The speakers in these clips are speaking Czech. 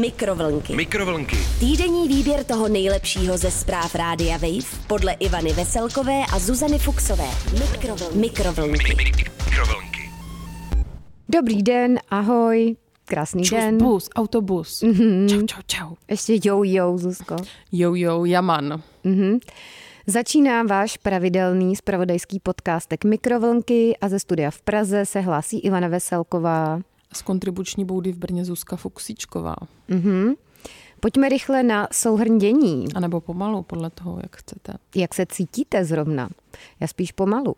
Mikrovlnky. Mikrovlnky. Týdenní výběr toho nejlepšího ze zpráv Rádia Wave podle Ivany Veselkové a Zuzany Fuxové. Mikrovlnky. Mikrovlnky. Mikrovlnky. Dobrý den, ahoj, krásný Čus, den. bus, autobus. Mm-hmm. Čau, čau, čau. Ještě jo, jo, Zuzko. Jo, jo, jaman. Mhm. Začíná váš pravidelný spravodajský podcastek Mikrovlnky a ze studia v Praze se hlásí Ivana Veselková. Z kontribuční boudy v Brně Zuzka Fuksíčková. Mhm. Pojďme rychle na souhrn dění. A nebo pomalu, podle toho, jak chcete. Jak se cítíte zrovna? Já spíš pomalu.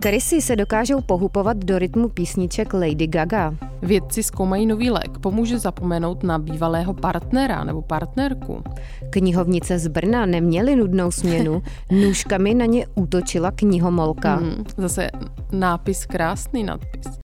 Krysy se dokážou pohupovat do rytmu písniček Lady Gaga. Vědci zkoumají nový lék. Pomůže zapomenout na bývalého partnera nebo partnerku. Knihovnice z Brna neměly nudnou směnu, nůžkami na ně útočila knihomolka. Hmm, zase nápis, krásný nadpis.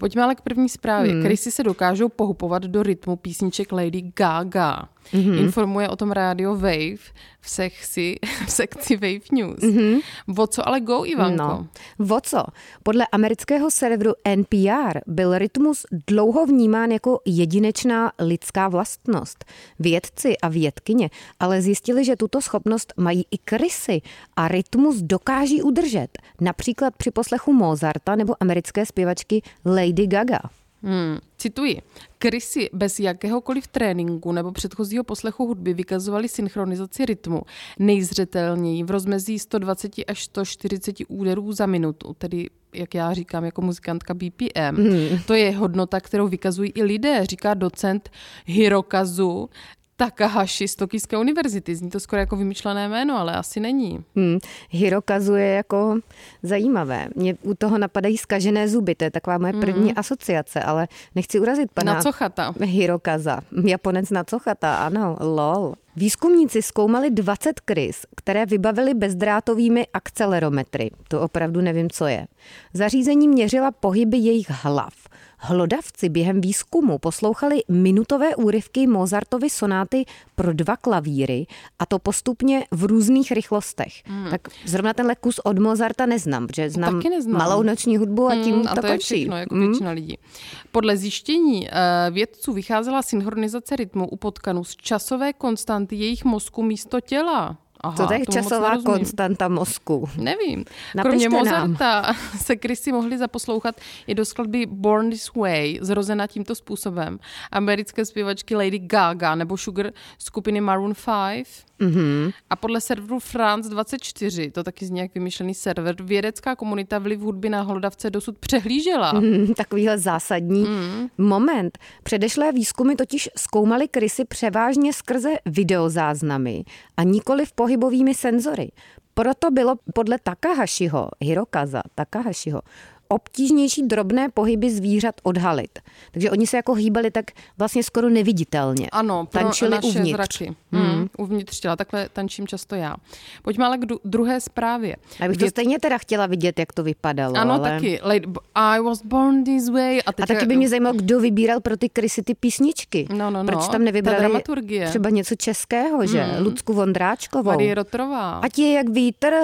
Pojďme ale k první zprávě. Hmm. Krysy se dokážou pohupovat do rytmu písniček Lady Gaga. Mm-hmm. Informuje o tom rádio Wave v, sekci, v sekci Wave News. Mm-hmm. O co ale go, Ivanko? No, o co? Podle amerického serveru NPR byl rytmus dlouho vnímán jako jedinečná lidská vlastnost. Vědci a vědkyně ale zjistili, že tuto schopnost mají i krysy a rytmus dokáží udržet. Například při poslechu Mozarta nebo americké zpěvačky Lady Gaga. Hmm, cituji. Krysy bez jakéhokoliv tréninku nebo předchozího poslechu hudby vykazovaly synchronizaci rytmu nejzřetelněji v rozmezí 120 až 140 úderů za minutu, tedy jak já říkám jako muzikantka BPM. Hmm. To je hodnota, kterou vykazují i lidé, říká docent Hirokazu Takahashi z Tokijské univerzity. Zní to skoro jako vymyšlené jméno, ale asi není. Hmm. Hirokazu je jako zajímavé. Mě u toho napadají skažené zuby, to je taková moje první hmm. asociace, ale nechci urazit pana Na cochata. Hirokaza. Japonec na cochata, ano, lol. Výzkumníci zkoumali 20 krys, které vybavili bezdrátovými akcelerometry. To opravdu nevím, co je. Zařízení měřila pohyby jejich hlav. Hlodavci během výzkumu poslouchali minutové úryvky Mozartovy sonáty pro dva klavíry a to postupně v různých rychlostech. Hmm. Tak zrovna tenhle kus od Mozarta neznám, protože znám, Taky neznám. malou noční hudbu a tím Hmm, a to to je končí. všechno, jako většina lidí. Podle zjištění eh, vědců vycházela synchronizace rytmu u potkanů z časové konstanty jejich mozku místo těla. Aha, to je časová konstanta mozku? Nevím. Napište Kromě nám. Mozarta se Krysy mohli zaposlouchat i do skladby Born This Way, zrozena tímto způsobem. Americké zpěvačky Lady Gaga nebo Sugar skupiny Maroon 5. Mm-hmm. A podle serveru France 24, to taky zní jak vymyšlený server, vědecká komunita vliv hudby na hlodavce dosud přehlížela. Hmm, Takovýhle zásadní mm. moment. Předešlé výzkumy totiž zkoumaly krysy převážně skrze videozáznamy a nikoli v pohybovými senzory. Proto bylo podle Takahashiho, Hirokaza Takahashiho, obtížnější drobné pohyby zvířat odhalit. Takže oni se jako hýbali tak vlastně skoro neviditelně. Ano, pro Tančili naše uvnitř. zraky. Hmm. Uvnitř těla, takhle tančím často já. Pojďme ale k druhé zprávě. Já bych to stejně teda chtěla vidět, jak to vypadalo. Ano, ale... taky. Lady, I was born this way. A, A teďka, taky by mě zajímalo, kdo vybíral pro ty krysy ty písničky. No, no, no, Proč ta tam nevybrali dramaturgie. třeba něco českého, že? Hmm. Lucku Vondráčkovou. Marie Rotrová. Ať je jak vítr,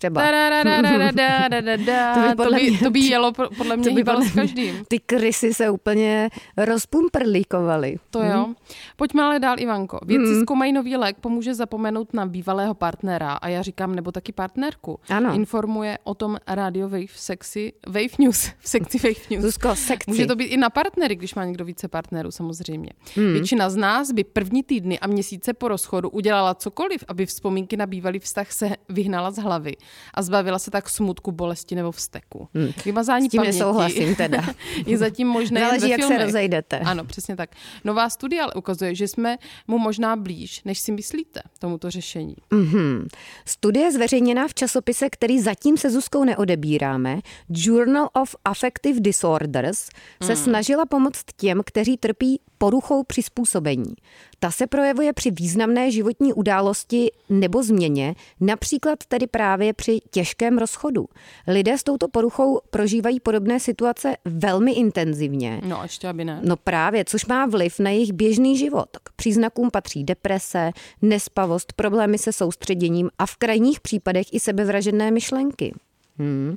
třeba. To by To podle by, mě- to by jelo podle mě hýbalo s každým. Ty krysy se úplně rozpumprlíkovaly. To jo. Pojďme ale dál, Ivanko. Vědci zkoumají nový lék, pomůže zapomenout na bývalého partnera. A já říkám, nebo taky partnerku. Ano. Informuje o tom Radio Wave sexy, Wave News, v sekci Wave News. Zuzko, sekci. Může to být i na partnery, když má někdo více partnerů, samozřejmě. Hmm. Většina z nás by první týdny a měsíce po rozchodu udělala cokoliv, aby vzpomínky na bývalý vztah se vyhnala z hlavy a zbavila se tak smutku, bolesti nebo vzteku. Hmm. Vymazání S tím paměti nesouhlasím teda. je zatím možné Záleží, jak se filmech. rozejdete. Ano, přesně tak. Nová studie ale ukazuje, že jsme mu možná blíž, než si myslíte, tomuto řešení. Mhm. Studie zveřejněná v časopise, který zatím se Zuzkou neodebíráme, Journal of Affective Disorders, se snažila pomoct těm, kteří trpí poruchou přizpůsobení. Ta se projevuje při významné životní události nebo změně, například tedy právě při těžkém rozchodu. Lidé s touto poruchou prožívají podobné situace velmi intenzivně. No, ještě aby ne. No právě, což má vliv na jejich běžný život. K příznakům patří deprese, nespavost, problémy se soustředěním a v krajních případech i sebevražedné myšlenky. Hmm.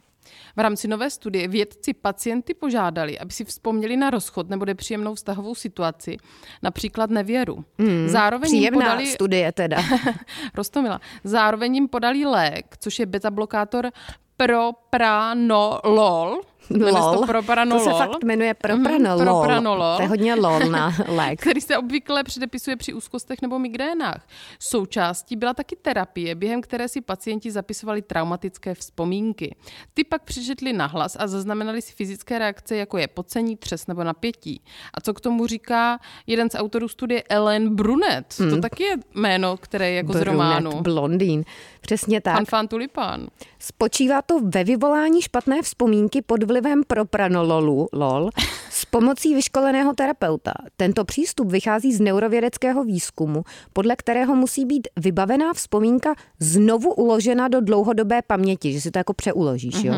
V rámci nové studie vědci pacienty požádali, aby si vzpomněli na rozchod nebo nepříjemnou vztahovou situaci, například nevěru. Hmm, Zároveň jim příjemná podali, studie teda. Rostomila. Zároveň jim podali lék, což je beta-blokátor propranolol. Lol. To propranolol. To se fakt jmenuje Mhm, propranolol. propranolol. To je hodně lol na lék. který se obvykle předepisuje při úzkostech nebo migrénách. Součástí byla taky terapie, během které si pacienti zapisovali traumatické vzpomínky. Ty pak přečetli nahlas a zaznamenali si fyzické reakce, jako je pocení, třes nebo napětí. A co k tomu říká jeden z autorů studie Ellen Brunet. To taky je jméno, které je jako z románu. Brunet, blondýn. Přesně tak. Fanfan tulipán. Spočívá to ve vyvolání špatné vzpomínky pod vlivem propranololu lol, s pomocí vyškoleného terapeuta. Tento přístup vychází z neurovědeckého výzkumu, podle kterého musí být vybavená vzpomínka znovu uložena do dlouhodobé paměti, že si to jako přeuložíš. Jo?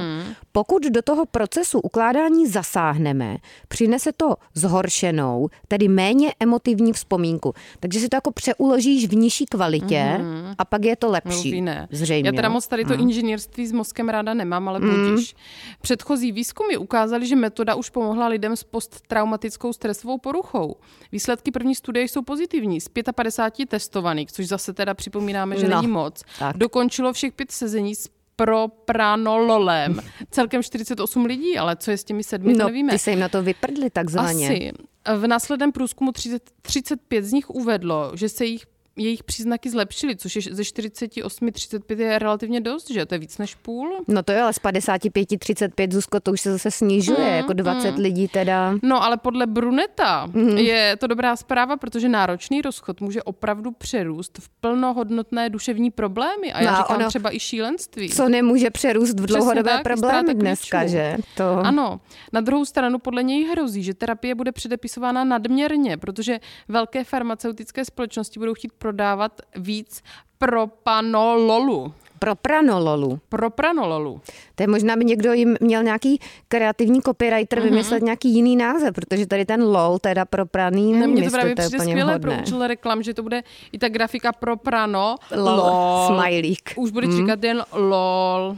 Pokud do toho procesu ukládání zasáhneme, přinese to zhoršenou, tedy méně emotivní vzpomínku. Takže si to jako přeuložíš v nižší kvalitě a pak je to lepší. Mluví ne. Zřejmě. Já teda moc tady to inženýrství s mozkem ráda nemám, ale budíš. Předchozí výzkumy ukázaly, že metoda už pomohla lidem s posttraumatickou stresovou poruchou. Výsledky první studie jsou pozitivní. Z 55 testovaných, což zase teda připomínáme, že No, není moc, tak. dokončilo všech pět sezení s propranololem. Celkem 48 lidí, ale co je s těmi sedmi, to No, nevíme. ty se jim na to vyprdli takzvaně. Asi. V následném průzkumu 30, 35 z nich uvedlo, že se jich jejich příznaky zlepšily, což je ze 48 35 je relativně dost, že to je víc než půl. No to jo, ale z 55, 35, Zuzko, to už se zase snižuje, Mm, jako 20 lidí teda. No ale podle Bruneta Mhm. je to dobrá zpráva, protože náročný rozchod může opravdu přerůst v plnohodnotné duševní problémy a já No říkám ono- třeba i šílenství. Co nemůže přerůst v dlouhodobé tak, problémy dneska, klíčů. že? To... Ano, na druhou stranu podle něj hrozí, že terapie bude předepisována nadměrně, protože velké farmaceutické společnosti budou chtít prodávat víc propanololu. Pro pranololu. Propranololu. To je možná by někdo jim měl nějaký kreativní copywriter Mhm. vymyslet nějaký jiný název, protože tady ten lol teda pro praný Ne, nevím, mně to právě to je úplně skvělé pro reklam, že to bude i ta grafika proprano. Lol, smajlík. Už bude říkat jen lol.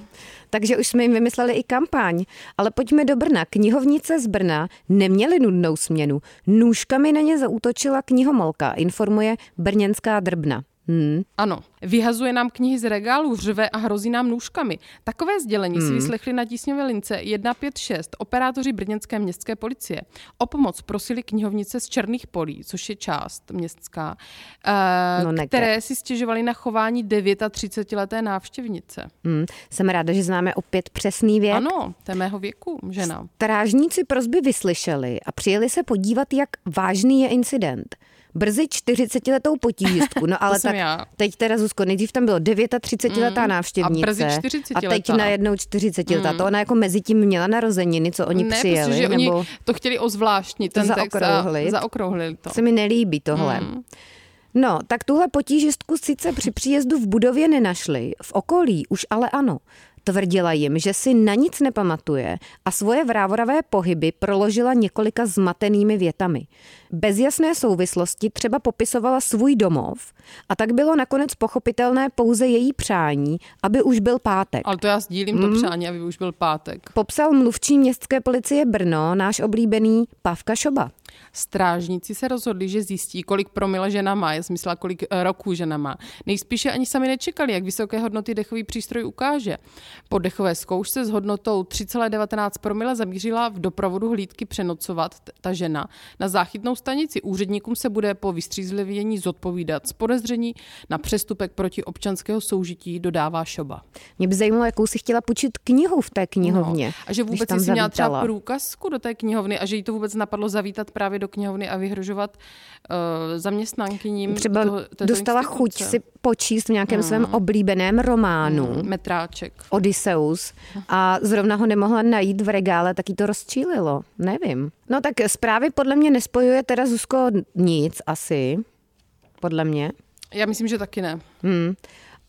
Takže už jsme jim vymysleli i kampaň. Ale pojďme do Brna. Knihovnice z Brna neměly nudnou směnu. Nůžkami na ně zaútočila knihomolka, informuje brněnská drbna. Hmm. Ano, vyhazuje nám knihy z regálu, řve a hrozí nám nůžkami. Takové sdělení si vyslechli na tísňové lince 156 operátoři brněnské městské policie. O pomoc prosili knihovnice z Černých polí, což je část městská, eh, No, neke. které si stěžovali na chování 39-leté návštěvnice. Hmm. Jsem ráda, že známe opět přesný věk. Ano, to je mého věku, žena. Strážníci prozby vyslyšeli a přijeli se podívat, jak vážný je incident. Brzy 40-letou potížistku, no ale tak já. teď teda Zuzko, nejdřív tam bylo 39-letá Mm, návštěvnice a brzy a 40letá. teď najednou 40-letá. To ona jako mezi tím měla narozeniny, co oni ne, přijeli, protože oni nebo to chtěli ozvláštnit, ten text a zaokrouhlit. to. se mi nelíbí tohle. Mm. No, tak tuhle potížistku sice při příjezdu v budově nenašli, v okolí už ale ano. Tvrdila jim, že si na nic nepamatuje a svoje vrávoravé pohyby proložila několika zmatenými větami. Bez jasné souvislosti třeba popisovala svůj domov a tak bylo nakonec pochopitelné pouze její přání, aby už byl pátek. Ale to já sdílím Mm. to přání, aby už byl pátek. Popsal mluvčí městské policie Brno náš oblíbený Pavka Šoba. Strážníci se rozhodli, že zjistí, kolik promile žena má. Já jsem myslela, kolik roků žena má. Nejspíše ani sami nečekali, jak vysoké hodnoty dechový přístroj ukáže. Po dechové zkoušce s hodnotou 3,19 promile zamířila v doprovodu hlídky přenocovat t- ta žena na záchytnou stanici. Úředníkům se bude po vystřízlivění zodpovídat z podezření na přestupek proti občanského soužití, dodává Šoba. Mě by zajímalo, jakou si chtěla půjčit knihu v té knihovně. No. A že vůbec jsi měla třeba průkazku do té knihovny a že jí to vůbec napadlo zavítat právě do knihovny a vyhrožovat uh, zaměstnankyním. Třeba toho, dostala chuť instituce. si počíst v nějakém svém oblíbeném románu Mm, Metráček. Odysseus a zrovna ho nemohla najít v regále, tak jí to rozčílilo. Nevím. No tak zprávy podle mě nespojuje teda Zuzko nic asi. Podle mě. Já myslím, že taky ne. Hmm.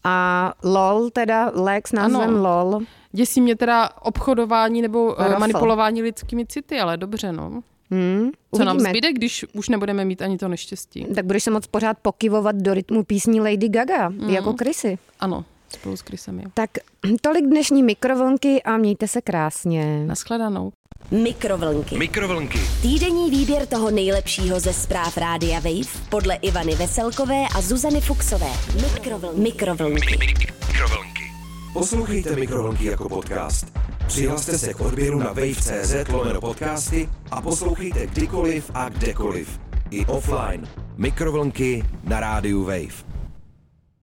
A LOL, teda lék s názvem Ano. LOL. Děsí mě teda obchodování nebo eh, Rafl. manipulování lidskými city, ale dobře, no. Hmm. Co nám zbyde, když už nebudeme mít ani to neštěstí? Tak budeš se moc pořád pokyvovat do rytmu písní Lady Gaga, Hmm. jako Chrissy. Ano. Spolu s Krysem. Jo. Tak tolik dnešní mikrovlnky a mějte se krásně. Naschledanou. Mikrovlnky. Mikrovlnky. Týdenní výběr toho nejlepšího ze zpráv Rádia Wave podle Ivany Veselkové a Zuzany Fuxové. Mikrovlnky. Mikrovlnky. Mikrovlnky. Poslouchejte Mikrovlnky jako podcast. Přihlaste se k odběru na wave.cz lomeno podcasty a poslouchejte kdykoliv a kdekoliv. I offline. Mikrovlnky na rádiu Wave.